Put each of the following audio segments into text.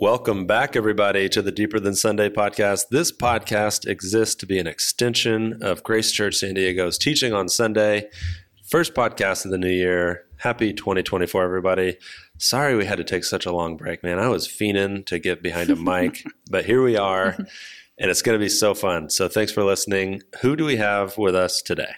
Welcome back, everybody, to the Deeper Than Sunday podcast. This podcast exists to be an extension of Grace Church San Diego's teaching on Sunday. First podcast of the new year. Happy 2024, everybody. Sorry we had to take such a long break, man. I was fiending to get behind a mic, but here we are, and it's going to be so fun. So thanks for listening. Who do we have with us today?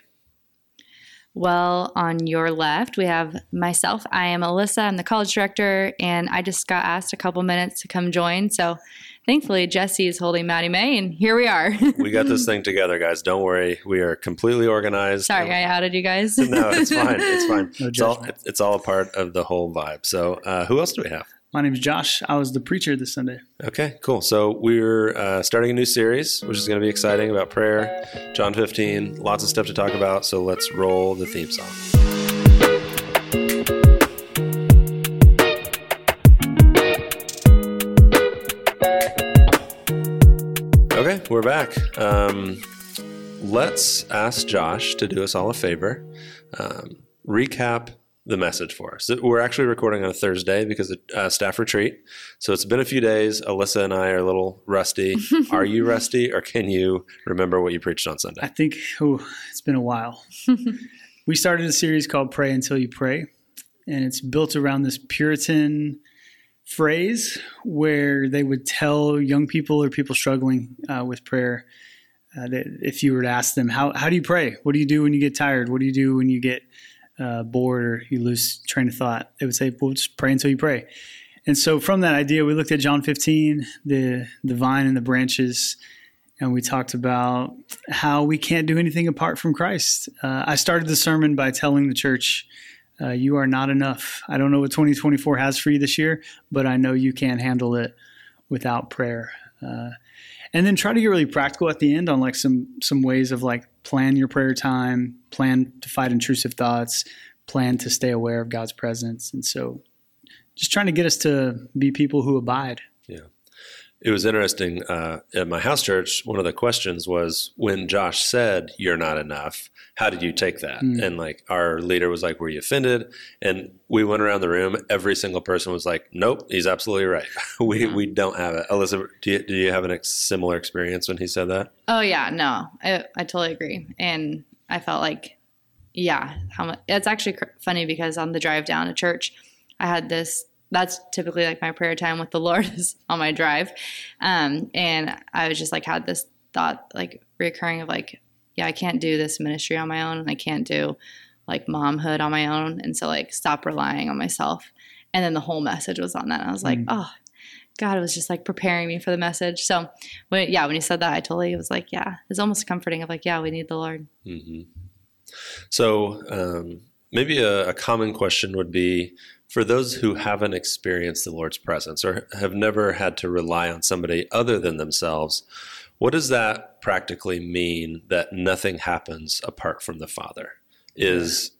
Well, on your left, we have myself. I am Alyssa. I'm the college director, and I just got asked a couple minutes to come join. So thankfully, Jesse is holding Maddie May, and here we are. we got this thing together, guys. Don't worry. We are completely organized. Sorry, I outed you guys. no, it's fine. It's fine. No it's, all, it's all a part of the whole vibe. So, uh, who else do we have? My name is Josh. I was the preacher this Sunday. Okay, cool. So we're uh, starting a new series, which is going to be exciting about prayer. John 15, lots of stuff to talk about. So let's roll the theme song. Okay, we're back. Um, let's ask Josh to do us all a favor. Um, recap the message for us. We're actually recording on a Thursday because of uh, staff retreat. So it's been a few days. Alyssa and I are a little rusty. are you rusty or can you remember what you preached on Sunday? I think oh, it's been a while. we started a series called Pray Until You Pray, and it's built around this Puritan phrase where they would tell young people or people struggling uh, with prayer uh, that if you were to ask them, how, how do you pray? What do you do when you get tired? What do you do when you get uh, bored or you lose train of thought, they would say, "Well, just pray until you pray." And so, from that idea, we looked at John 15, the the vine and the branches, and we talked about how we can't do anything apart from Christ. Uh, I started the sermon by telling the church, uh, "You are not enough. I don't know what 2024 has for you this year, but I know you can't handle it without prayer." Uh, and then try to get really practical at the end on like some some ways of like plan your prayer time, plan to fight intrusive thoughts, plan to stay aware of God's presence. And so just trying to get us to be people who abide. Yeah. It was interesting. Uh, at my house church, one of the questions was when Josh said, You're not enough, how did you take that? Mm. And like our leader was like, Were you offended? And we went around the room. Every single person was like, Nope, he's absolutely right. we, yeah. we don't have it. Elizabeth, do you, do you have a similar experience when he said that? Oh, yeah, no, I, I totally agree. And I felt like, yeah, how much, it's actually cr- funny because on the drive down to church, I had this that's typically like my prayer time with the Lord is on my drive. Um, and I was just like had this thought like recurring of like, yeah, I can't do this ministry on my own and I can't do like momhood on my own. And so like stop relying on myself. And then the whole message was on that. And I was like, mm. oh, God, it was just like preparing me for the message. So when yeah, when you said that, I totally was like, yeah, it's almost comforting of like, yeah, we need the Lord. Mm-hmm. So um, maybe a, a common question would be for those who haven't experienced the Lord's presence or have never had to rely on somebody other than themselves, what does that practically mean that nothing happens apart from the Father? Is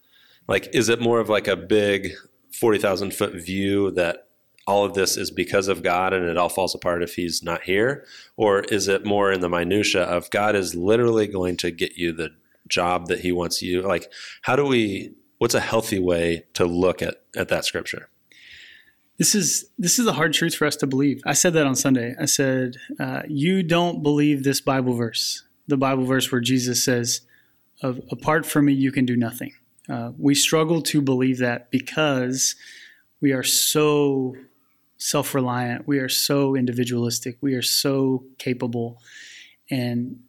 like, is it more of like a big 40,000 foot view that all of this is because of God and it all falls apart if he's not here? Or is it more in the minutia of God is literally going to get you the job that he wants you? Like, how do we what's a healthy way to look at at that scripture? This is this is a hard truth for us to believe. I said that on Sunday. I said, uh, "You don't believe this Bible verse, the Bible verse where Jesus says, apart from me, you can do nothing." Uh, we struggle to believe that because we are so self-reliant. We are so individualistic. We are so capable, and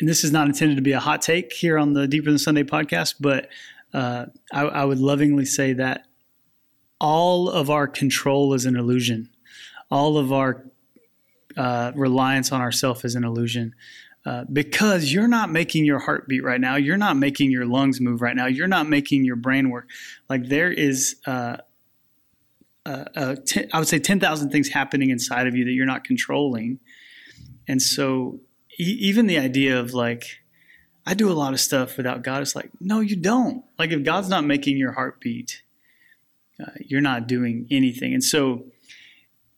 and this is not intended to be a hot take here on the Deeper Than Sunday podcast, but uh, I, I, would lovingly say that all of our control is an illusion. All of our uh, reliance on ourself is an illusion. Uh, because you're not making your heart beat right now. You're not making your lungs move right now. You're not making your brain work. Like there is, uh ten, I would say, 10,000 things happening inside of you that you're not controlling. And so, e- even the idea of like, I do a lot of stuff without God. It's like, no, you don't. Like, if God's not making your heart beat, uh, you're not doing anything. And so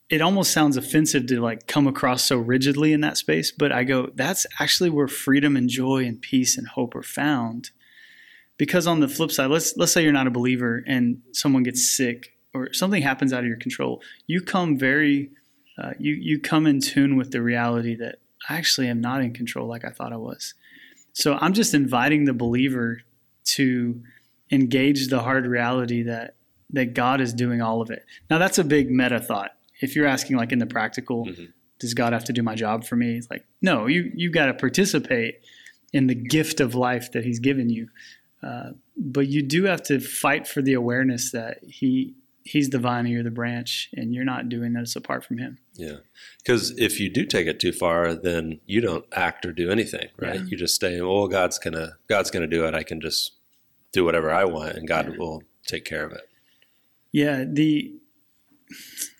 it almost sounds offensive to like come across so rigidly in that space. But I go, that's actually where freedom and joy and peace and hope are found. Because on the flip side, let's let's say you're not a believer and someone gets sick or something happens out of your control. You come very uh, you you come in tune with the reality that I actually am not in control like I thought I was. So I'm just inviting the believer to engage the hard reality that that God is doing all of it. Now that's a big meta thought. If you're asking like in the practical, mm-hmm. does God have to do my job for me? It's like, no, you you got to participate in the gift of life that He's given you. Uh, but you do have to fight for the awareness that He He's the vine and you're the branch, and you're not doing this apart from Him. Yeah, because if you do take it too far, then you don't act or do anything, right? Yeah. You just stay. Well, God's gonna God's gonna do it. I can just do whatever I want, and God yeah. will take care of it. Yeah, the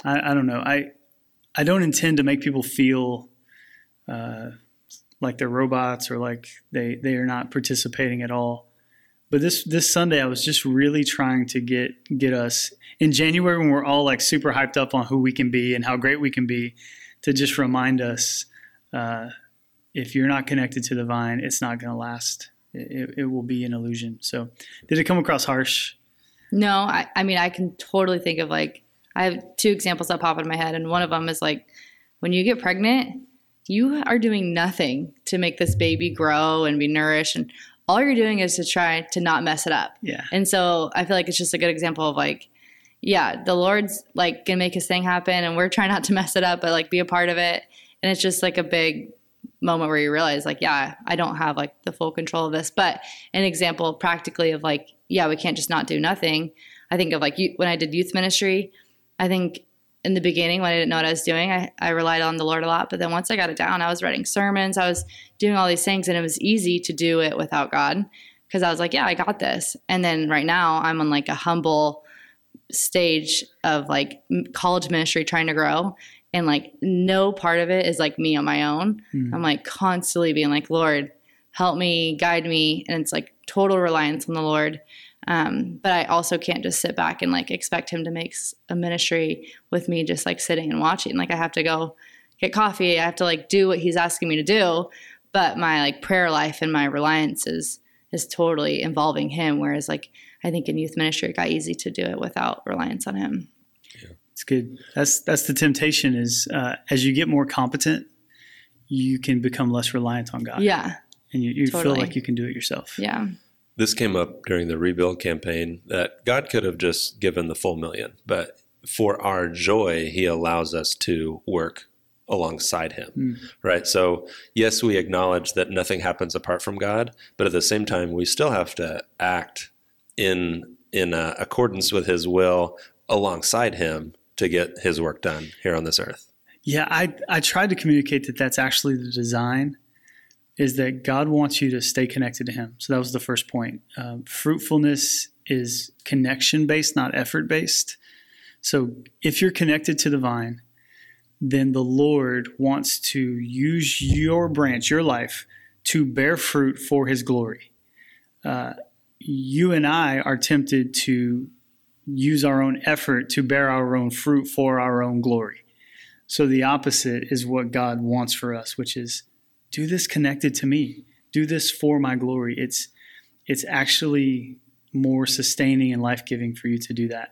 I, I don't know. I I don't intend to make people feel uh, like they're robots or like they they are not participating at all. But this this Sunday, I was just really trying to get get us in January when we're all like super hyped up on who we can be and how great we can be, to just remind us uh, if you're not connected to the vine, it's not going to last. It, it, will be an illusion. So, did it come across harsh? No, I, I mean I can totally think of like I have two examples that pop in my head, and one of them is like when you get pregnant, you are doing nothing to make this baby grow and be nourished, and all you're doing is to try to not mess it up. Yeah. And so I feel like it's just a good example of like, yeah, the Lord's like gonna make his thing happen, and we're trying not to mess it up, but like be a part of it. And it's just like a big moment where you realize like yeah i don't have like the full control of this but an example practically of like yeah we can't just not do nothing i think of like you, when i did youth ministry i think in the beginning when i didn't know what i was doing I, I relied on the lord a lot but then once i got it down i was writing sermons i was doing all these things and it was easy to do it without god because i was like yeah i got this and then right now i'm on like a humble stage of like college ministry trying to grow and like no part of it is like me on my own. Mm. I'm like constantly being like, Lord, help me, guide me, and it's like total reliance on the Lord. Um, but I also can't just sit back and like expect Him to make a ministry with me just like sitting and watching. Like I have to go get coffee. I have to like do what He's asking me to do. But my like prayer life and my reliance is is totally involving Him. Whereas like I think in youth ministry, it got easy to do it without reliance on Him. It's good. That's that's the temptation is uh, as you get more competent, you can become less reliant on God. Yeah. And you, you totally. feel like you can do it yourself. Yeah. This came up during the rebuild campaign that God could have just given the full million, but for our joy, He allows us to work alongside Him. Mm. Right. So, yes, we acknowledge that nothing happens apart from God, but at the same time, we still have to act in in uh, accordance with His will alongside Him to get his work done here on this earth. Yeah, I I tried to communicate that that's actually the design is that God wants you to stay connected to Him. So that was the first point. Um, fruitfulness is connection based, not effort based. So if you're connected to the vine, then the Lord wants to use your branch, your life, to bear fruit for His glory. Uh, you and I are tempted to use our own effort to bear our own fruit for our own glory. So the opposite is what God wants for us, which is do this connected to me. Do this for my glory. It's it's actually more sustaining and life-giving for you to do that.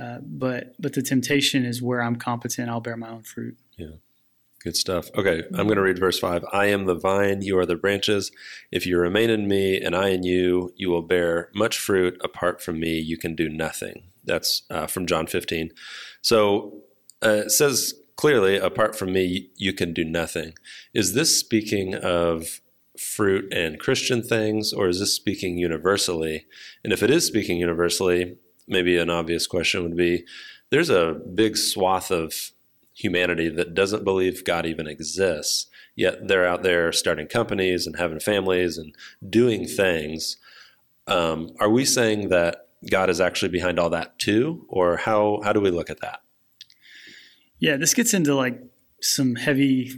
Uh, but but the temptation is where I'm competent, I'll bear my own fruit. Yeah. Good stuff. Okay, I'm going to read verse 5. I am the vine, you are the branches. If you remain in me and I in you, you will bear much fruit. Apart from me, you can do nothing. That's uh, from John 15. So uh, it says clearly, apart from me, you can do nothing. Is this speaking of fruit and Christian things, or is this speaking universally? And if it is speaking universally, maybe an obvious question would be there's a big swath of humanity that doesn't believe God even exists, yet they're out there starting companies and having families and doing things. Um, are we saying that God is actually behind all that too, or how how do we look at that? Yeah, this gets into like some heavy.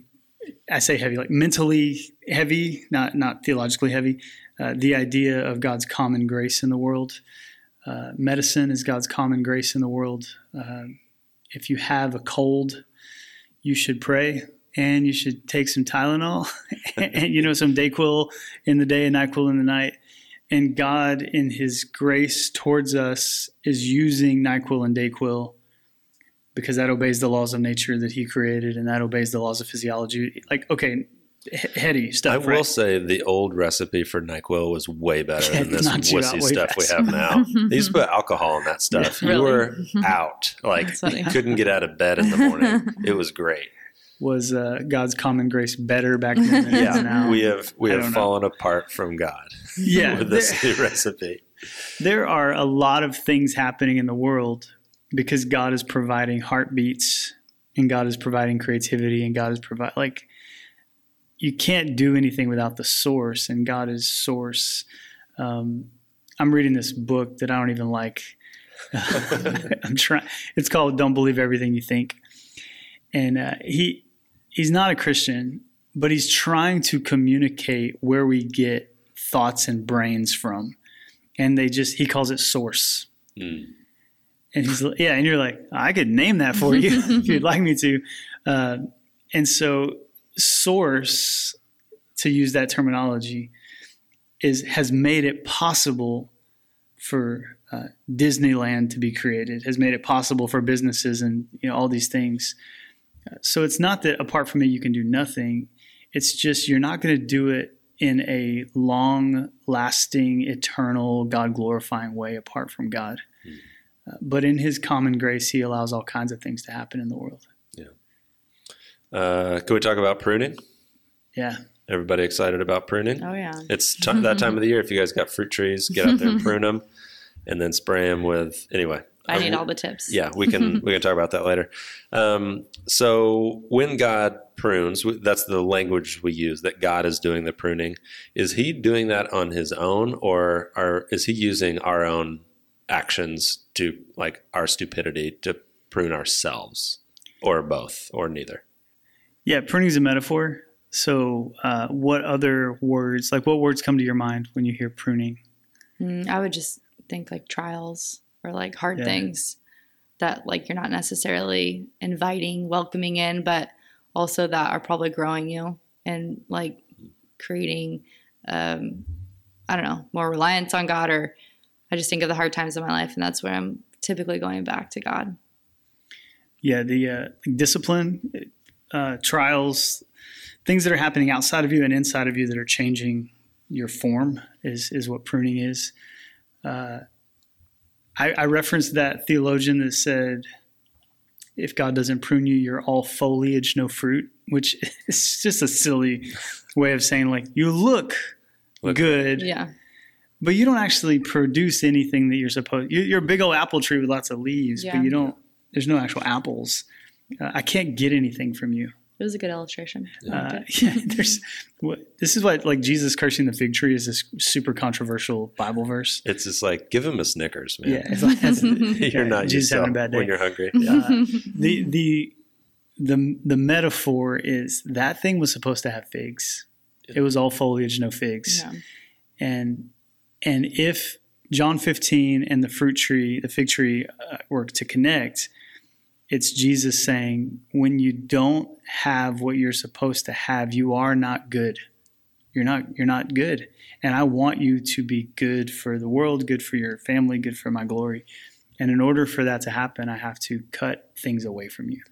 I say heavy, like mentally heavy, not not theologically heavy. Uh, the idea of God's common grace in the world. Uh, medicine is God's common grace in the world. Uh, if you have a cold, you should pray and you should take some Tylenol and, you know, some Dayquil in the day and NyQuil in the night. And God, in His grace towards us, is using NyQuil and Dayquil because that obeys the laws of nature that he created and that obeys the laws of physiology. Like, okay, heady stuff. I right? will say the old recipe for NyQuil was way better Yeah, than this you wussy stuff we have now. they used to put alcohol in that stuff. Yeah, You really? were out. Like you couldn't get out of bed in the morning. it was great. Was uh, God's common grace better back then than Yeah, now? we have we I have don't know. fallen apart from God yeah, with this new recipe. there are a lot of things happening in the world because God is providing heartbeats and God is providing creativity and God is provide like you can't do anything without the source and God is source. Um, I'm reading this book that I don't even like. I'm trying. It's called "Don't Believe Everything You Think," and uh, he he's not a Christian, but he's trying to communicate where we get thoughts and brains from, and they just he calls it source. Mm. And he's yeah, and you're like, I could name that for you if you'd like me to. Uh, and so, source, to use that terminology, is has made it possible for uh, Disneyland to be created. Has made it possible for businesses and you know all these things. So it's not that apart from it you can do nothing. It's just you're not going to do it in a long lasting, eternal, God glorifying way apart from God. Uh, but in His common grace, He allows all kinds of things to happen in the world. Yeah. Uh, can we talk about pruning? Yeah. Everybody excited about pruning? Oh yeah. It's t- that time of the year. If you guys got fruit trees, get out there and prune them, and then spray them with. Anyway, I need um, all the tips. Yeah, we can we can talk about that later. Um, so when God prunes, that's the language we use. That God is doing the pruning. Is He doing that on His own, or are, is He using our own actions to like our stupidity to prune ourselves, or both, or neither? Yeah, pruning is a metaphor. So, uh, what other words, like what words come to your mind when you hear pruning? Mm, I would just think like trials or like hard Yeah. things that like you're not necessarily inviting, welcoming in, but also that are probably growing you and like creating, um, I don't know, more reliance on God. Or I just think of the hard times in my life, and that's where I'm typically going back to God. Yeah, the uh, discipline, uh, trials, things that are happening outside of you and inside of you that are changing your form is is what pruning is. Uh, I, I referenced that theologian that said, "If God doesn't prune you, you're all foliage, no fruit," which is just a silly way of saying like you look, Look- good, Yeah. But you don't actually produce anything that you're supposed. You're, you're a big old apple tree with lots of leaves, Yeah. but you don't. There's no actual apples. Uh, I can't get anything from you. It was a good illustration. Uh, yeah, there's. What, this is what like Jesus cursing the fig tree is this super controversial Bible verse. It's just like give him a Snickers, man. Yeah, it's like, that's, You're yeah, not Jesus yourself having a bad day. when you're hungry. uh, the the the the metaphor is that thing was supposed to have figs. It was all foliage, no figs. Yeah. and and if John 15 and the fruit tree, the fig tree, uh, were to connect, it's Jesus saying, when you don't have what you're supposed to have, you are not good. You're not you're not good, and I want you to be good for the world, good for your family, good for my glory. And in order for that to happen, I have to cut things away from you.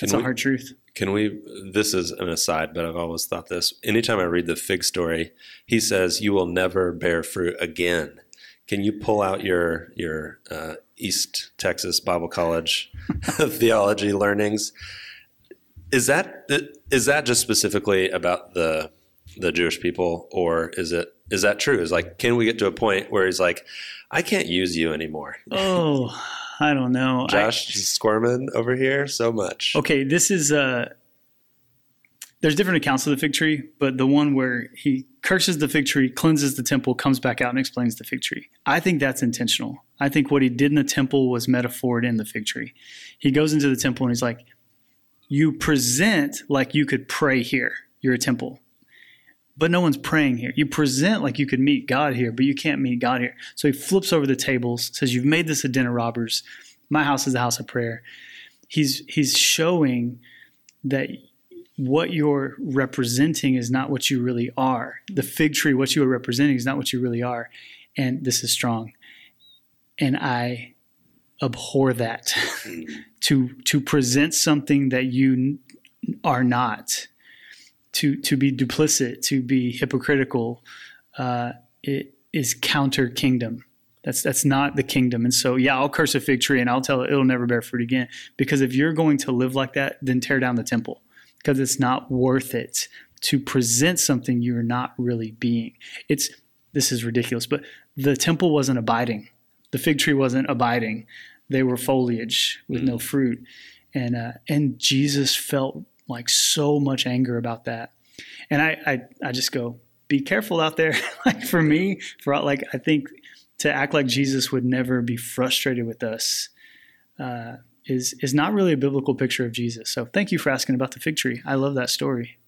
That's Can a we- hard truth. Can we? This is an aside, but I've always thought this. Anytime I read the fig story, he says, "You will never bear fruit again." Can you pull out your your uh, East Texas Bible College theology learnings? Is that is that just specifically about the the Jewish people, or is it is that true? Is like, can we get to a point where he's like, "I can't use you anymore"? Oh, I don't know. Josh is squirming over here so much. Okay, this is uh there's different accounts of the fig tree, but the one where he curses the fig tree, cleanses the temple, comes back out and explains the fig tree. I think that's intentional. I think what he did in the temple was metaphored in the fig tree. He goes into the temple and he's like, You present like you could pray here. You're a temple. But no one's praying here. You present like you could meet God here, but you can't meet God here. So he flips over the tables, says, You've made this a den of robbers. My house is a house of prayer. He's he's showing that what you're representing is not what you really are. The fig tree, what you are representing is not what you really are. And this is strong. And I abhor that, to to present something that you are not, to to be duplicit, to be hypocritical, uh, it is counter kingdom. That's that's not the kingdom. And so, yeah, I'll curse a fig tree and I'll tell it it'll never bear fruit again. Because if you're going to live like that, then tear down the temple. Because it's not worth it to present something you're not really being. It's this is ridiculous, but the temple wasn't abiding. The fig tree wasn't abiding. They were foliage with no fruit, and uh, and Jesus felt like so much anger about that. And I I, I just go, be careful out there. like for me, for like I think to act like Jesus would never be frustrated with us. Uh, is is not really a biblical picture of Jesus. So thank you for asking about the fig tree. I love that story.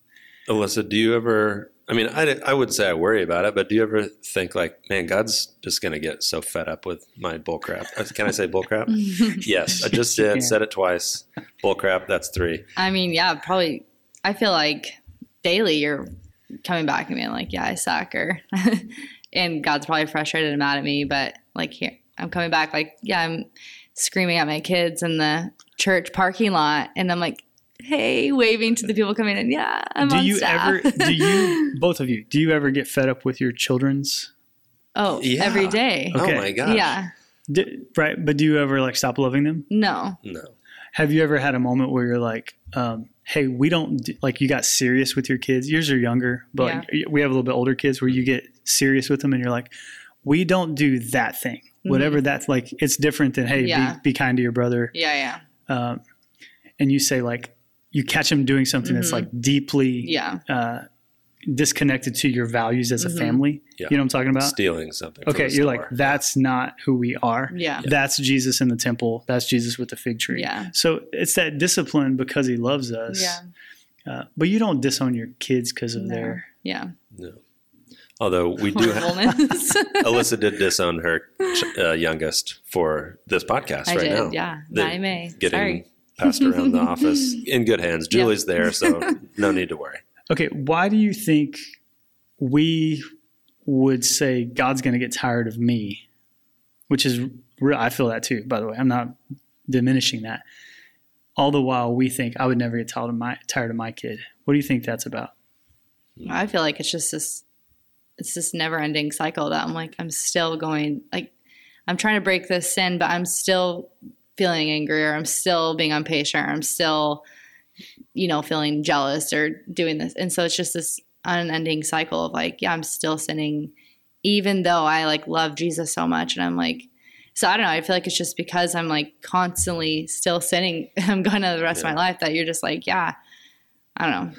Alyssa, do you ever? I mean, I, I would say I worry about it, but do you ever think like, man, God's just going to get so fed up with my bullcrap? Uh, Can I say bullcrap? yes, I just did. can. Said it twice. Bullcrap. That's three. I mean, yeah, probably. I feel like daily you're coming back and being like, yeah, I suck, or and God's probably frustrated and mad at me, but like here, I'm coming back like, yeah, I'm screaming at my kids in the church parking lot, and I'm like, hey, waving to the people coming in, yeah, I'm do on you staff. ever? Do you both of you? Do you ever get fed up with your children's? oh, Yeah. every day. Okay. Oh my gosh. Yeah, D- right, but do you ever like stop loving them? no, No. Have you ever had a moment where you're like, um, "Hey, we don't do, like you got serious with your kids. Yours are younger, but like, we have a little bit older kids where you get serious with them, and you're like, we don't do that thing. Whatever that's like, it's different than hey, Mm-hmm. Yeah. be, be kind to your brother. yeah, yeah, Um, and you say like, you catch them doing something that's like deeply Mm-hmm. yeah, uh, disconnected to your values as a Mhm. family. Yeah. You know what I'm talking about? Stealing something. Okay, you're like, that's not who we are. yeah, That's Jesus in the temple. That's Jesus with the fig tree. yeah, So it's that discipline because he loves us. yeah, Uh, but you don't disown your kids because of No. their. yeah. no. Although we do have. Alyssa did disown her ch- uh, youngest for this podcast I right did, now. yeah. The- Maddie May. Getting Sorry. Passed around the office in good hands. Julie's there, so no need to worry. Okay, why do you think we would say God's going to get tired of me? Which is real. I feel that too. By the way, I'm not diminishing that. All the while, we think I would never get tired of my tired of my kid. What do you think that's about? I feel like it's just this it's this never ending cycle that I'm like I'm still going like I'm trying to break this sin, but I'm still feeling angry or I'm still being impatient or I'm still you know feeling jealous or doing this. And so it's just this unending cycle of like, yeah, I'm still sinning even though I like love Jesus so much and I'm like so I don't know. I feel like it's just because I'm like constantly still sinning. I'm going to the rest Yeah. of my life that you're just like, yeah, I don't know.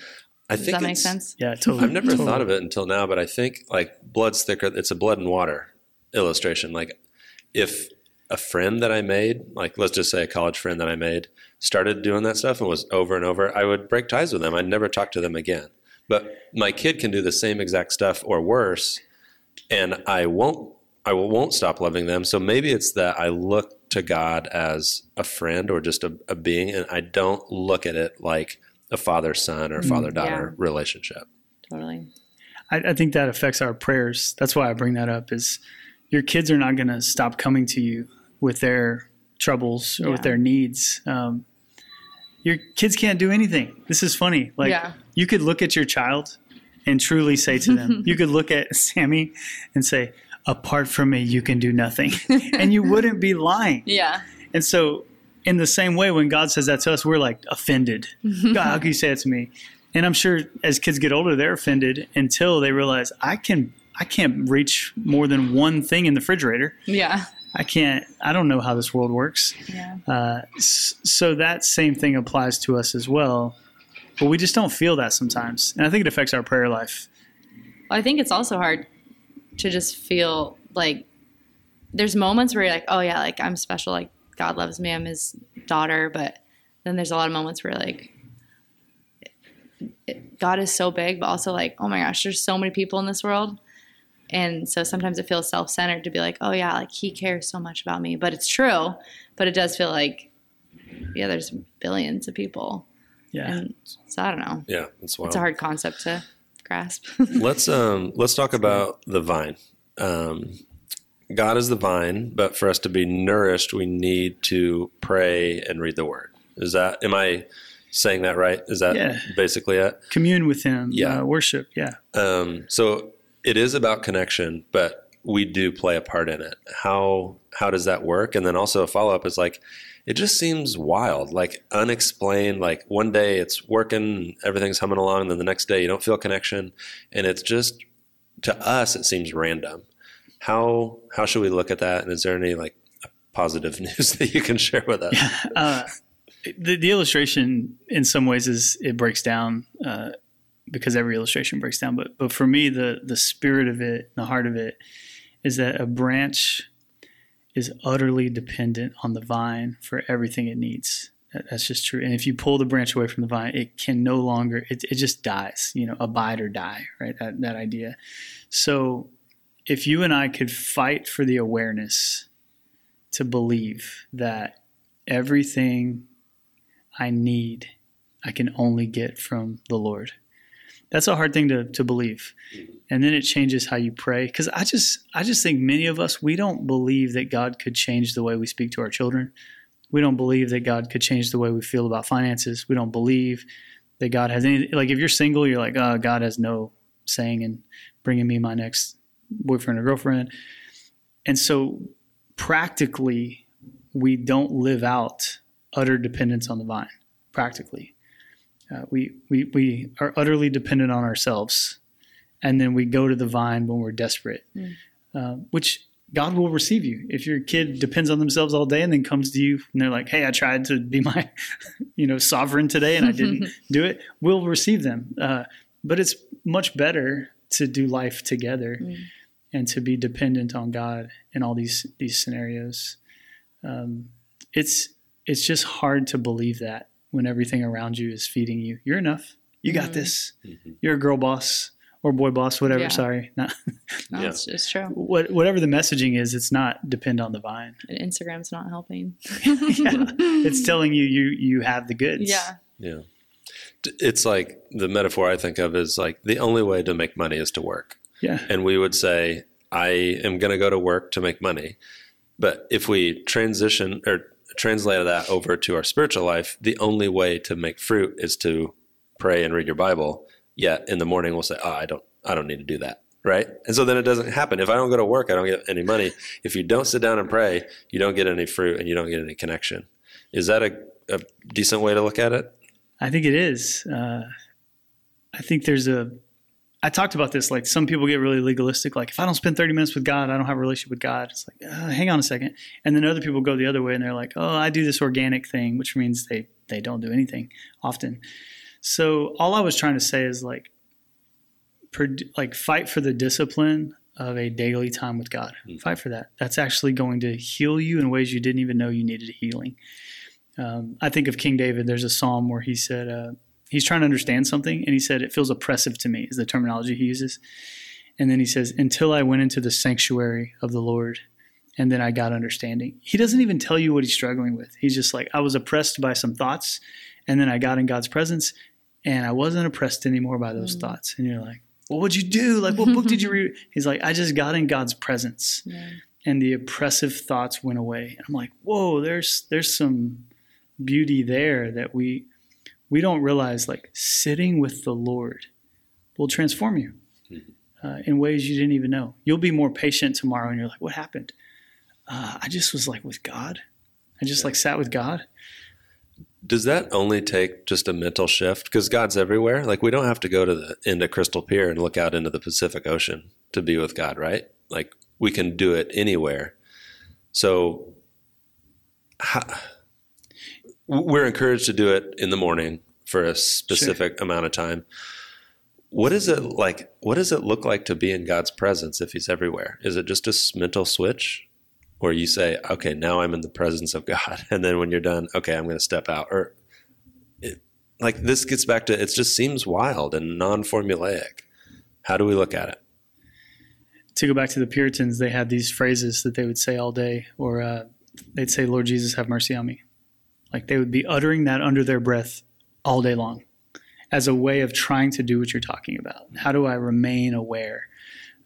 I Does think that make sense? Yeah, totally. I've never thought of it until now, but I think like blood's thicker. It's a blood and water illustration. Like if a friend that I made, like let's just say a college friend that I made, started doing that stuff and was over and over, I would break ties with them. I'd never talk to them again. But my kid can do the same exact stuff or worse, and I won't. I won't stop loving them. So maybe it's that I look to God as a friend or just a, a being, and I don't look at it like a father son or mm, father daughter relationship. Totally. I, I think that affects our prayers. That's why I bring that up. Is your kids are not going to stop coming to you with their troubles or with their needs. Um, your kids can't do anything. This is funny. Like Yeah. you could look at your child and truly say to them, you could look at Sammy and say, "Apart from me, you can do nothing," and you wouldn't be lying. Yeah. And so, in the same way, when God says that to us, we're like offended. God, how can you say it to me? And I'm sure as kids get older, they're offended until they realize I can I can't reach more than one thing in the refrigerator. Yeah. I can't. I don't know how this world works. Yeah. Uh, so that same thing applies to us as well. But we just don't feel that sometimes, and I think it affects our prayer life. Well, I think it's also hard to just feel like there's moments where you're like, oh yeah, like I'm special, like God loves me, I'm His daughter. But then there's a lot of moments where like God is so big, but also like, oh my gosh, there's so many people in this world. And so sometimes it feels self centered to be like, oh yeah, like He cares so much about me. But it's true. But it does feel like, yeah, there's billions of people. Yeah. And so I don't know. Yeah, that's wild. It's a hard concept to grasp. let's um let's talk about the vine. Um, God is the vine, but for us to be nourished, we need to pray and read the word. Is that, am I saying that right? Is that Yeah. basically it? Commune with Him, Yeah. uh, worship. Yeah. Um, so it is about connection, but we do play a part in it. How how does that work? And then also a follow up is like, it just seems wild, like unexplained. Like one day it's working, everything's humming along, and then the next day you don't feel connection, and it's just to us it seems random. How how should we look at that? And is there any like positive news that you can share with us? uh, the, the illustration in some ways is it breaks down uh, because every illustration breaks down but but for me the the spirit of it the heart of it is that a branch is utterly dependent on the vine for everything it needs. That- that's just true. And if you pull the branch away from the vine it can no longer it, it just dies you know abide or die right? That, that idea. So if you and i could fight for the awareness to believe that everything I need, I can only get from the Lord. That's a hard thing to, to believe. And then it changes how you pray. Because I just I just think many of us we don't believe that God could change the way we speak to our children. We don't believe that God could change the way we feel about finances. We don't believe that God has any like if you're single, you're like, oh, God has no saying in bringing me my next boyfriend or girlfriend. And so practically we don't live out utter dependence on the vine practically uh, we, we we are utterly dependent on ourselves and then we go to the vine when we're desperate. Mm. uh, which god will receive you. If your kid depends on themselves all day and then comes to you and they're like hey i tried to be my you know sovereign today and i didn't do it we'll receive them. Uh, but it's much better to do life together Mm. and to be dependent on god in all these these scenarios. Um, it's it's just hard to believe that when everything around you is feeding you. You're enough. You got Mhm. this. Mhm. You're a girl boss or boy boss, whatever. Yeah. Sorry, not No, Yeah. it's, it's true. what, whatever the messaging is. It's not depend on the vine. And Instagram's not helping. yeah. It's telling you you you have the goods. Yeah. Yeah. It's like the metaphor I think of is like the only way to make money is to work. yeah, And we would say, I am going to go to work to make money. But if we transition or translate that over to our spiritual life, the only way to make fruit is to pray and read your Bible. Yet in the morning we'll say, "Oh, I don't I don't need to do that." Right? And so then it doesn't happen. If I don't go to work, I don't get any money. If you don't sit down and pray, you don't get any fruit and you don't get any connection. Is that a, a decent way to look at it? I think it is. Uh, I think there's a. I talked about this. Like some people get really legalistic. Like if I don't spend 30 minutes with God, I don't have a relationship with God. It's like, uh, hang on a second. And then other people go the other way and they're like, oh, I do this organic thing, which means they they don't do anything often. So all I was trying to say is like, like fight for the discipline of a daily time with God. Mm. Fight for that. That's actually going to heal you in ways you didn't even know you needed healing. Um, I think of King David. There's a psalm where he said uh, he's trying to understand something, and he said it feels oppressive to me. Is the terminology he uses. And then he says, "Until I went into the sanctuary of the Lord, and then I got understanding." He doesn't even tell you what he's struggling with. He's just like, "I was oppressed by some thoughts, and then I got in God's presence, and I wasn't oppressed anymore by those Mm. thoughts." And you're like, "Well, what'd you do? Like, what book did you read?" He's like, "I just got in God's presence." Yeah. and the oppressive thoughts went away. And I'm like, whoa, there's there's some beauty there that we we don't realize. Like sitting with the Lord will transform you Mhm. uh, in ways you didn't even know. You'll be more patient tomorrow, and you're like, what happened? Uh, I just was like with God. I just Yeah. like sat with God. Does that only take just a mental shift? Because God's everywhere. Like we don't have to go to the end of Crystal Pier and look out into the Pacific Ocean to be with God, right? Like we can do it anywhere. So how, we're encouraged to do it in the morning for a specific amount of time. What is it like? What does it look like to be in God's presence if He's everywhere? Is it just a mental switch? where you say, okay, now I'm in the presence of God. And then when you're done, okay, I'm going to step out. Or it, like this gets back to it just seems wild and non formulaic. How do we look at it? To go back to the Puritans, they had these phrases that they would say all day, or uh, they'd say, "Lord Jesus, have mercy on me." Like they would be uttering that under their breath all day long, as a way of trying to do what you're talking about. How do I remain aware?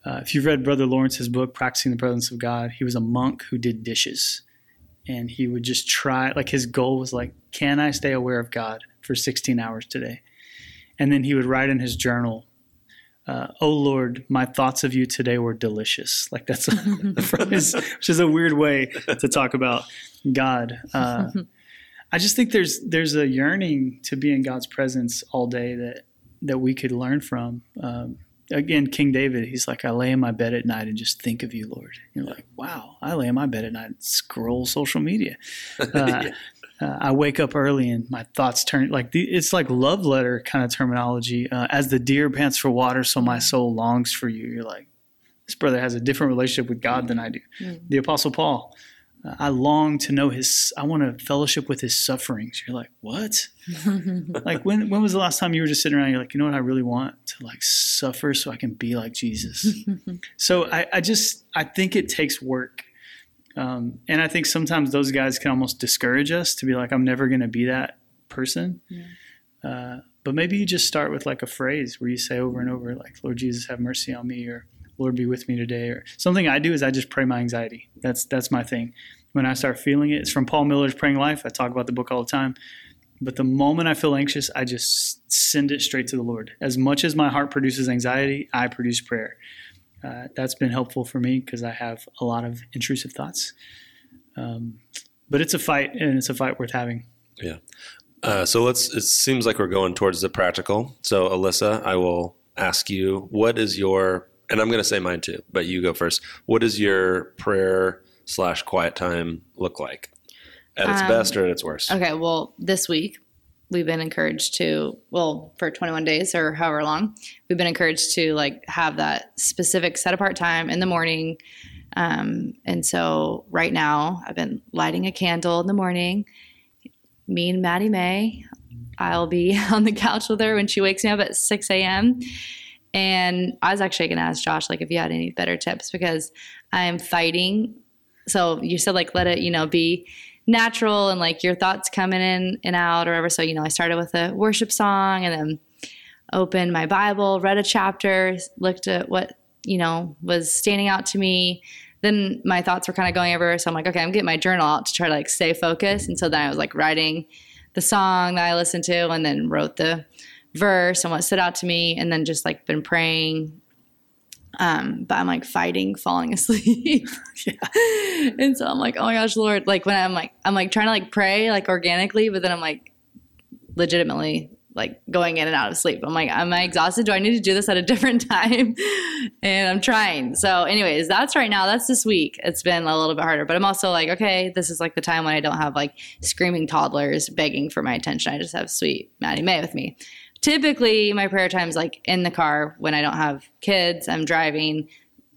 uh, if you've read Brother Lawrence's book, Practicing the Presence of God, he was a monk who did dishes. And he would just try, like his goal was like, can I stay aware of God for 16 hours today? And then he would write in his journal, uh, "Oh Lord, my thoughts of you today were delicious." Like that's his, which is a weird way to talk about God. Uh, I just think there's there's a yearning to be in God's presence all day that that we could learn from. Um, again, King David, he's like, I lay in my bed at night and just think of you, Lord. You're like, wow, I lay in my bed at night and scroll social media. Uh, yeah. uh, I wake up early and my thoughts turn like the, it's like love letter kind of terminology. Uh, as the deer pants for water, so my soul longs for you. You're like, this brother has a different relationship with God than I do. Mm-hmm. The Apostle Paul, I long to know his. I want to fellowship with his sufferings. You're like, what? like when when was the last time you were just sitting around? You're like, you know what? I really want to like suffer so I can be like Jesus. so I, I just I think it takes work, um, and I think sometimes those guys can almost discourage us to be like, I'm never going to be that person. Yeah. Uh, but maybe you just start with like a phrase where you say over and over, like, Lord Jesus, have mercy on me, or Lord be with me today. Or something I do is I just pray my anxiety. That's that's my thing. When I start feeling it, it's from Paul Miller's Praying Life. I talk about the book all the time. But the moment I feel anxious, I just send it straight to the Lord. As much as my heart produces anxiety, I produce prayer. Uh, that's been helpful for me because I have a lot of intrusive thoughts. Um, but it's a fight, and it's a fight worth having. Yeah. Uh, so let's. It seems like we're going towards the practical. So Alyssa, I will ask you, what is your and I'm going to say mine too, but you go first. What does your prayer slash quiet time look like at its um, best or at its worst? Okay, well, this week we've been encouraged to, well, for 21 days or however long, we've been encouraged to like have that specific set apart time in the morning. Um, and so right now I've been lighting a candle in the morning. Me and Maddie May, I'll be on the couch with her when she wakes me up at 6 a.m. And I was actually going to ask Josh, like, if you had any better tips because I am fighting. So you said, like, let it, you know, be natural and like your thoughts coming in and out or whatever. So, you know, I started with a worship song and then opened my Bible, read a chapter, looked at what, you know, was standing out to me. Then my thoughts were kind of going everywhere. So I'm like, okay, I'm getting my journal out to try to like stay focused. And so then I was like writing the song that I listened to and then wrote the verse and what stood out to me and then just like been praying um but i'm like fighting falling asleep. Yeah. and so i'm like oh my gosh lord like when i'm like i'm like trying to like pray like organically but then i'm like legitimately like going in and out of sleep. I'm like am i exhausted? Do i need to do this at a different time? And i'm trying. So anyways that's right now that's this week. It's been a little bit harder but i'm also like okay this is like the time when i don't have like screaming toddlers begging for my attention. I just have sweet maddie may with me typically my prayer time is like in the car when I don't have kids. I'm driving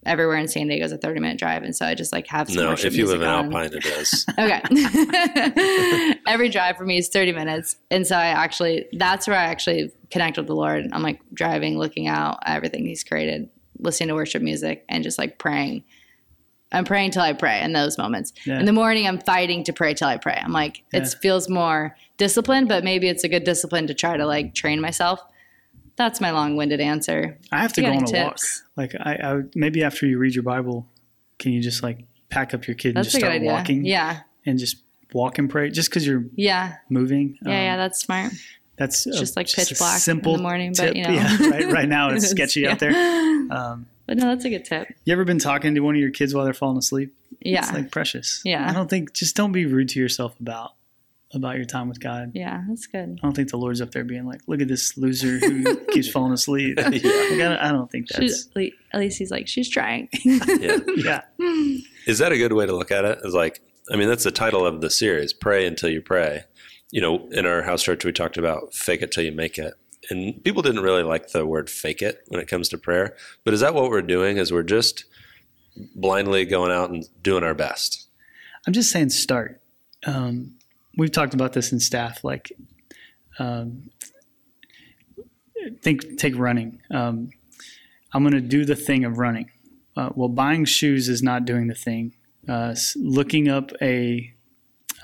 everywhere in San Diego is a 30 minute drive. And so I just like have some No, if you live in on. Alpine, it is. okay. Every drive for me is 30 minutes. And so I actually, that's where I actually connect with the Lord. I'm like driving, looking out at everything He's created, listening to worship music, and just like praying. I'm praying till I pray in those moments. Yeah. In the morning, I'm fighting to pray till I pray. I'm like, yeah. it feels more disciplined, but maybe it's a good discipline to try to like train myself. That's my long-winded answer. I have to go on a tips? walk. Like I, I, maybe after you read your Bible, can you just like pack up your kid that's and just start walking? Yeah. And just walk and pray just because you're yeah moving. Yeah, um, yeah, that's smart. That's it's just like just pitch black simple in the morning, tip. but you know, yeah, right, right now it's sketchy out there. Um, but no, that's a good tip. You ever been talking to one of your kids while they're falling asleep? Yeah, it's like precious. Yeah, I don't think just don't be rude to yourself about about your time with God. Yeah, that's good. I don't think the Lord's up there being like, "Look at this loser who keeps falling asleep." yeah. like, I, don't, think that's. She's, at least he's like, she's trying. yeah. yeah. Is that a good way to look at it? it? Is like, I mean, that's the title of the series: "Pray until you pray." You know, in our house church, we talked about "fake it till you make it," and people didn't really like the word "fake it" when it comes to prayer. But is that what we're doing? Is we're just blindly going out and doing our best? I'm just saying, start. Um, we've talked about this in staff. Like, um, think take running. Um, I'm going to do the thing of running. Uh, well, buying shoes is not doing the thing. Uh, looking up a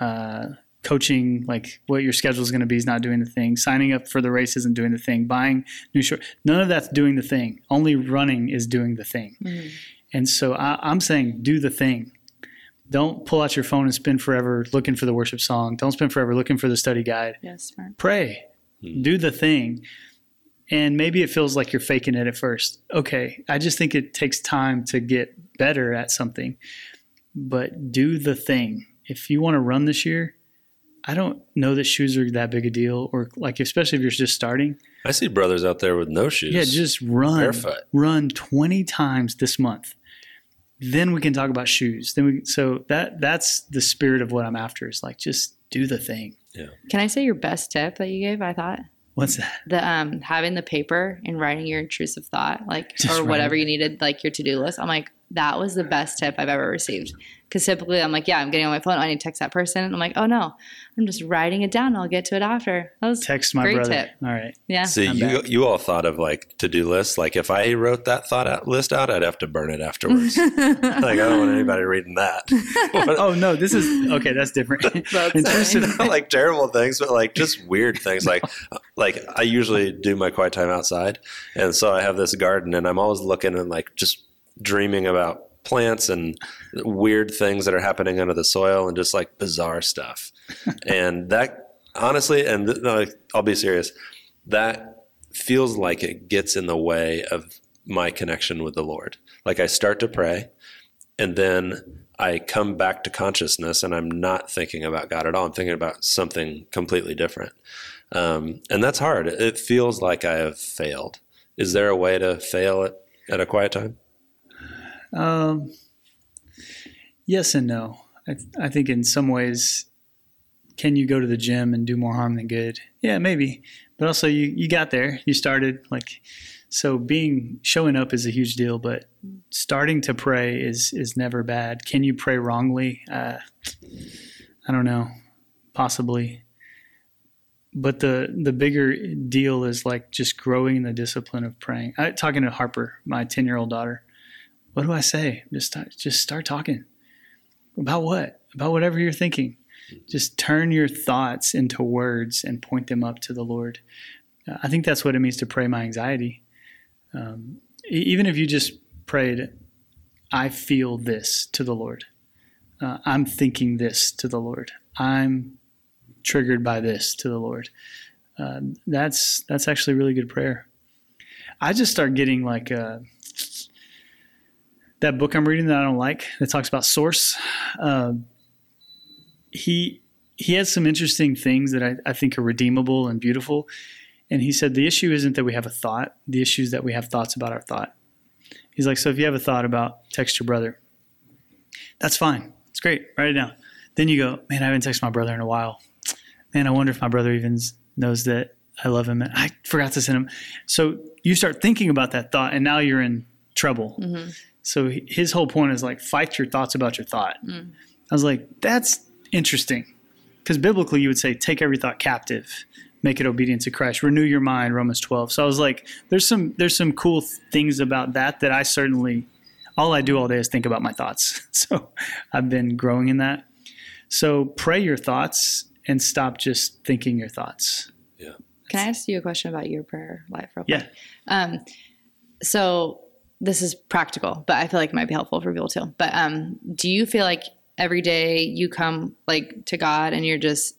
uh, coaching, like what your schedule is going to be, is not doing the thing. Signing up for the race isn't doing the thing. Buying new shorts, none of that's doing the thing. Only running is doing the thing. Mhm. And so I, I'm saying, do the thing. Don't pull out your phone and spend forever looking for the worship song. Don't spend forever looking for the study guide. Yes, smart. Pray, Hmm. do the thing. And maybe it feels like you're faking it at first. Okay, I just think it takes time to get better at something. But do the thing. If you want to run this year, I don't know that shoes are that big a deal, or like especially if you're just starting. I see brothers out there with no shoes. Yeah, just run. Barefoot. Run 20 times this month. Then we can talk about shoes. Then we so that that's the spirit of what I'm after is like just do the thing. Yeah. Can I say your best tip that you gave? I thought What's that? the um having the paper and writing your intrusive thought, like Just or write whatever you needed, like your to do list. I'm like that was the best tip I've ever received. Because typically I'm like, yeah, I'm getting on my phone. I need to text that person. I'm like, oh no, I'm just writing it down. I'll get to it after. That was Text my Great brother. tip. All right. yeah. See, I'm you back. you all thought of like to do lists. Like if I wrote that thought out list out, I'd have to burn it afterwards. like I don't want anybody reading that. Oh no, this is okay. That's different. That's Intrusive- Not like terrible things, but like just weird things. Like like I usually do my quiet time outside, and so I have this garden, and I'm always looking and like just dreaming about plants and weird things that are happening under the soil and just like bizarre stuff. and that honestly, and th- no, I'll be serious, that feels like it gets in the way of my connection with the Lord. Like I start to pray, and then I come back to consciousness and I'm not thinking about God at all. I'm thinking about something completely different. Um, and that's hard. It feels like I have failed. Is there a way to fail at, at a quiet time? Um, yes and no. I, I think in some ways, can you go to the gym and do more harm than good? Yeah, maybe. But also, you you got there. You started like so. Being showing up is a huge deal, but starting to pray is is never bad. Can you pray wrongly? Uh, I don't know. Possibly. But the the bigger deal is like just growing in the discipline of praying. I talking to Harper, my ten year old daughter what do I say? Just start, just start talking about what? About whatever you're thinking. Just turn your thoughts into words and point them up to the Lord. I think that's what it means to pray my anxiety. Um, even if you just prayed, I feel this to the Lord. Uh, I'm thinking this to the Lord. I'm triggered by this to the Lord. Uh, that's that's actually really good prayer. I just start getting like a that book I'm reading that I don't like that talks about source. Uh, he he has some interesting things that I, I think are redeemable and beautiful. And he said the issue isn't that we have a thought. The issue is that we have thoughts about our thought. He's like, so if you have a thought about text your brother, that's fine. It's great. Write it down. Then you go, man, I haven't texted my brother in a while. Man, I wonder if my brother even knows that I love him. And I forgot to send him. So you start thinking about that thought, and now you're in trouble. hmm So his whole point is like fight your thoughts about your thought. Mm. I was like, that's interesting, because biblically you would say take every thought captive, make it obedient to Christ, renew your mind. Romans twelve. So I was like, there's some there's some cool things about that that I certainly all I do all day is think about my thoughts. So I've been growing in that. So pray your thoughts and stop just thinking your thoughts. Yeah. Can I ask you a question about your prayer life real Yeah. quick? Um, so this is practical, but I feel like it might be helpful for people too. But um, do you feel like every day you come like to God and you're just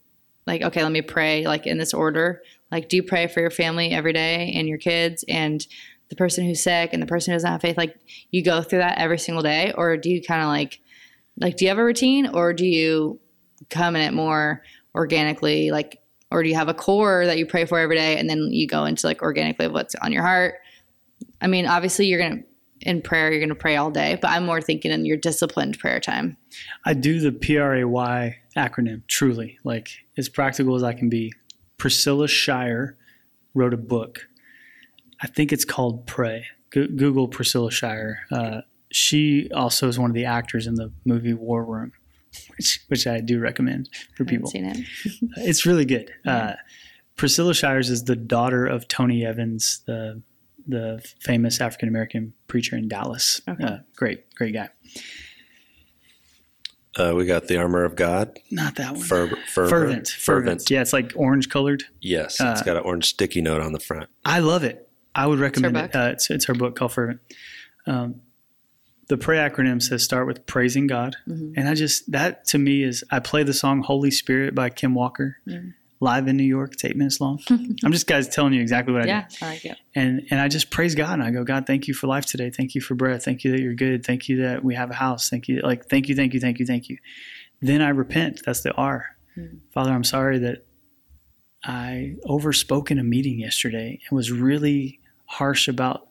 like, okay, let me pray like in this order? Like, do you pray for your family every day and your kids and the person who's sick and the person who doesn't have faith? Like, you go through that every single day, or do you kind of like, like, do you have a routine, or do you come in it more organically, like? Or do you have a core that you pray for every day and then you go into like organically what's on your heart? I mean, obviously you're to in prayer you're to pray all day, but I'm more thinking in your disciplined prayer time. I do the P R A Y acronym truly, like as practical as I can be. Priscilla Shirer wrote a book. I think it's called Pray. Go- Google Priscilla Shirer. Uh, she also is one of the actors in the movie War Room, which which I do recommend for people. seen it. It's really good. Uh, Priscilla Shires is the daughter of Tony Evans, the the famous African American preacher in Dallas. Okay. Uh, great, great guy. Uh, we got the armor of God. Not that one. Fer- fervent. fervent. Fervent. Yeah, it's like orange colored. Yes, Uh, it's got an orange sticky note on the front. I love it. I would recommend book. it. Uh, it's, it's her book called Fervent. Um, the pray acronym says start with praising God. Mhm. And I just, that to me is, I play the song Holy Spirit by Kim Walker Mm. live in New York. It's eight minutes long. I'm just guys telling you exactly what I Yeah, do. I like it. And, and I just praise God and I go, God, thank you for life today. Thank you for breath. Thank you that you're good. Thank you that we have a house. Thank you. Like, thank you, thank you, thank you, thank you. Then I repent. That's the R. Mm. Father, I'm sorry that I overspoke in a meeting yesterday and was really harsh about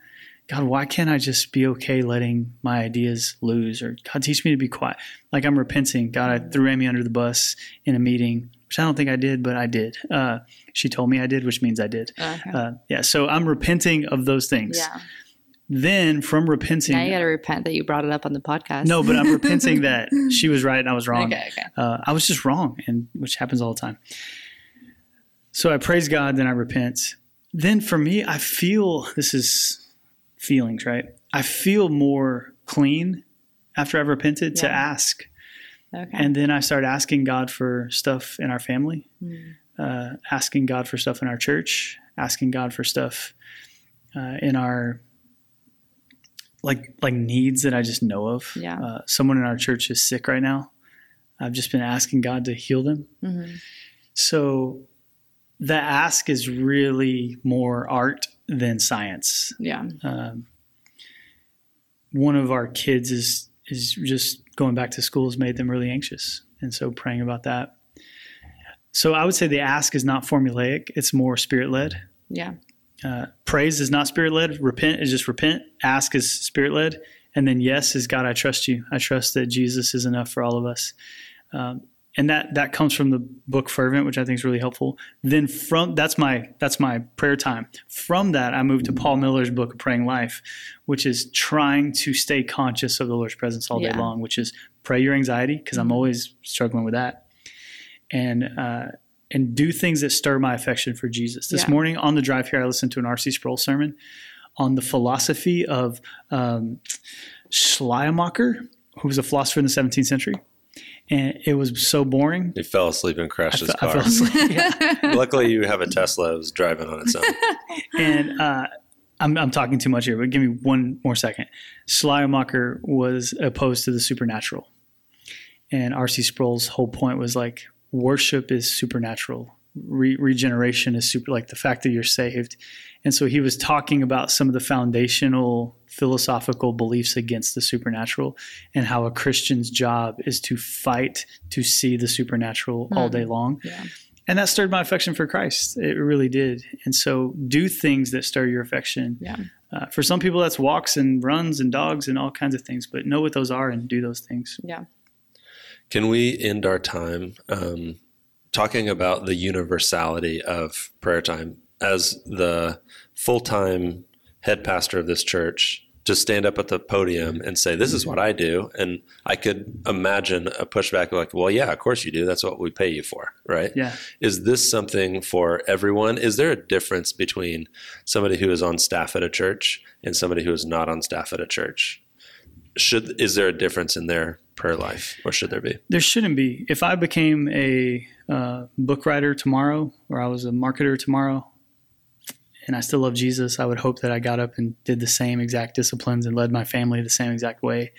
God, why can't I just be okay letting my ideas lose? Or God, teach me to be quiet. Like I'm repenting. God, I threw Amy under the bus in a meeting, which I don't think I did, but I did. Uh, she told me I did, which means I did. Okay. Uh, yeah. So I'm repenting of those things. yeah. Then from repenting, Now you got to repent that you brought it up on the podcast. no, but I'm repenting that she was right and I was wrong Okay, okay. uh, I was just wrong, and which happens all the time. So I praise God, then I repent. Then for me, I feel this is feelings, right? I feel more clean after I've repented to ask, Okay. and then I start asking God for stuff in our family, Mm. uh, asking God for stuff in our church, asking God for stuff uh, in our like like needs that I just know of. Yeah. Uh, someone in our church is sick right now. I've just been asking God to heal them. Mhm. So the ask is really more art than science. Yeah. Um, one of our kids is is just going back to school has made them really anxious, and so praying about that. So I would say the ask is not formulaic; it's more spirit led. Yeah. Uh, praise is not spirit led. Repent is just repent. Ask is spirit led, and then yes is God. I trust you. I trust that Jesus is enough for all of us. Um, and that that comes from the book fervent which i think is really helpful. Then from that's my that's my prayer time. From that i moved to paul miller's book praying life which is trying to stay conscious of the lord's presence all day long which is pray your anxiety because i'm Mhm. always struggling with that. And uh, and do things that stir my affection for jesus. This Yeah. morning on the drive here i listened to an rc sproul sermon on the philosophy of um, schleiermacher who was a philosopher in the 17th century and it was so boring He fell asleep and crashed his I car. fell asleep. Yeah. Luckily, you have a Tesla that was driving on its own. and uh, I'm, I'm talking too much here, but give me one more second. Schleiermacher was opposed to the supernatural. And R.C. Sproul's whole point was like, worship is supernatural. Re- regeneration is super, like the fact that you're saved. And so he was talking about some of the foundational philosophical beliefs against the supernatural and how a Christian's job is to fight to see the supernatural all Hmm. day long. Yeah. And that stirred my affection for Christ. It really did. And so do things that stir your affection. Yeah. Uh, for some people, that's walks and runs and dogs and all kinds of things, but know what those are and do those things. Yeah. Can we end our time um, talking about the universality of prayer time as the full time head pastor of this church? To stand up at the podium and say, This is what I do. And I could imagine a pushback like, Well, yeah, of course you do. That's what we pay you for. Right. Yeah. Is this something for everyone? Is there a difference between somebody who is on staff at a church and somebody who is not on staff at a church? Should is there a difference in their prayer life, or should there be? There shouldn't be. If I became a uh, book writer tomorrow or I was a marketer tomorrow and I still love Jesus, I would hope that I got up and did the same exact disciplines and led my family the same exact way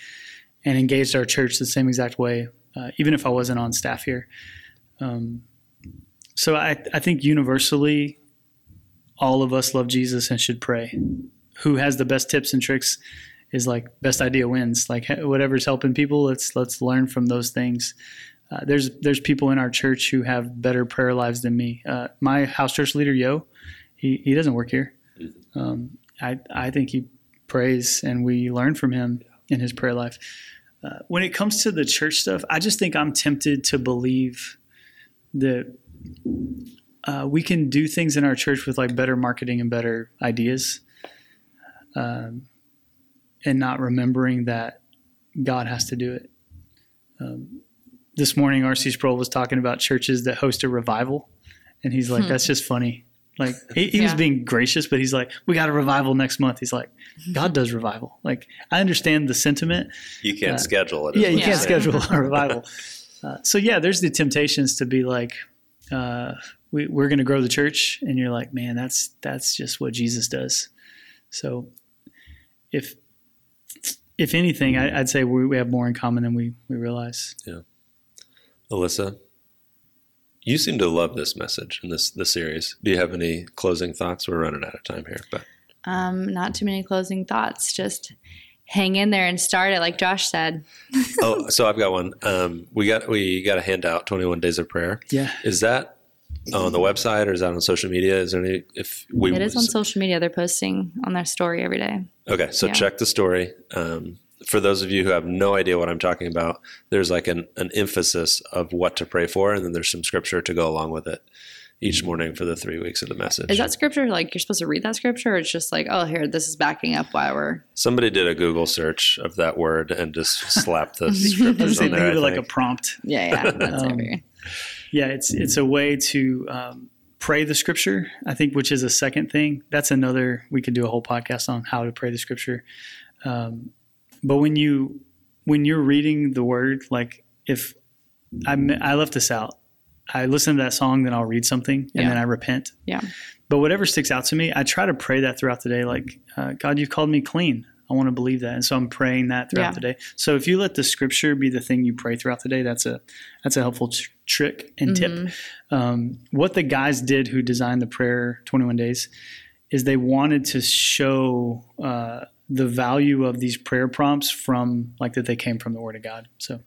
and engaged our church the same exact way, uh, even if I wasn't on staff here. Um, so I, I think universally, all of us love Jesus and should pray. Who has the best tips and tricks is like best idea wins. Like whatever's helping people, let's let's learn from those things. Uh, there's there's people in our church who have better prayer lives than me. Uh, my house church leader, Yo, he, he doesn't work here. Um, I I think he prays and we learn from him in his prayer life. Uh, when it comes to the church stuff, I just think I'm tempted to believe that uh, we can do things in our church with like better marketing and better ideas, um, and not remembering that God has to do it. Um, this morning, R.C. Sproul was talking about churches that host a revival, and he's like, Hmm. "That's just funny. Like he, he was being gracious, but he's like, "We got a revival next month." He's like, "God does revival." Like I understand the sentiment. You can't Uh, schedule it. Yeah, you can't saying. schedule a revival. Uh, so yeah, there's the temptations to be like, uh, we, we're going to grow the church, and you're like, man, that's that's just what Jesus does. So if if anything, I, I'd say we, we have more in common than we we realize. Yeah, Alyssa, you seem to love this message and this the series. Do you have any closing thoughts? We're running out of time here, but Um, not too many closing thoughts. Just hang in there and start it, like Josh said. oh, so I've got one. Um, we got we got a handout, Twenty One Days of Prayer. Yeah, Is that on the website or is that on social media? Is there any? If we It is on social media. They're posting on their story every day. Okay, so Yeah. check the story. Um, for those of you who have no idea what I'm talking about, there's like an, an emphasis of what to pray for, and then there's some scripture to go along with it each morning for the three weeks of the message. Is that scripture like you're supposed to read that scripture, or it's just like, oh, here, this is backing up why we're Somebody did a Google search of that word and just slapped the I was scriptures on think there. of it like a prompt. yeah, yeah. That's Um, Yeah, it's it's a way to um, pray the scripture. I think, which is a second thing. That's another. We could do a whole podcast on how to pray the scripture. Um, but when you when you're reading the word, like if I I left this out, I listen to that song, then I'll read something, and Yeah. then I repent. Yeah. But whatever sticks out to me, I try to pray that throughout the day. Like, uh, God, you've called me clean. I want to believe that, and so I'm praying that throughout Yeah. the day. So if you let the scripture be the thing you pray throughout the day, that's a that's a helpful tr- trick and tip. Mhm. Um, what the guys did who designed the prayer 21 days is they wanted to show uh, the value of these prayer prompts from like that they came from the Word of God. So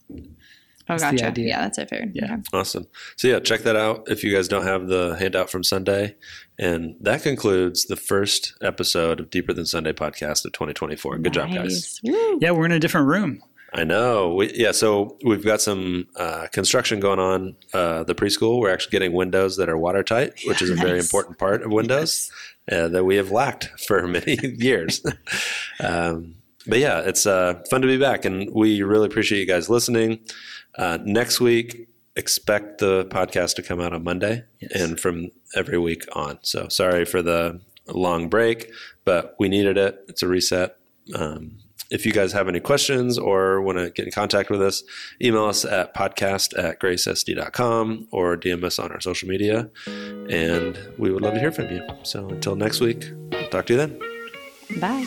Oh, That's the gotcha. idea. Yeah, that's it. Fair. Yeah. Okay. Awesome. So yeah, check that out if you guys don't have the handout from Sunday. And that concludes the first episode of Deeper Than Sunday podcast of 2024. Good job, guys. Woo. yeah, we're in a different room. I know. We, yeah, so we've got some uh, construction going on. Uh, the preschool, we're actually getting windows that are watertight, which is a very important part of Windows uh, that we have lacked for many years. um, but yeah, it's uh, fun to be back, and we really appreciate you guys listening. Uh, next week, expect the podcast to come out on Monday, Yes. and from every week on. So sorry for the long break, but we needed it. It's a reset. Um, if you guys have any questions or want to get in contact with us, email us at podcast at gracesd.com or DM us on our social media. And we would love to hear from you. So until next week, talk to you then. Bye.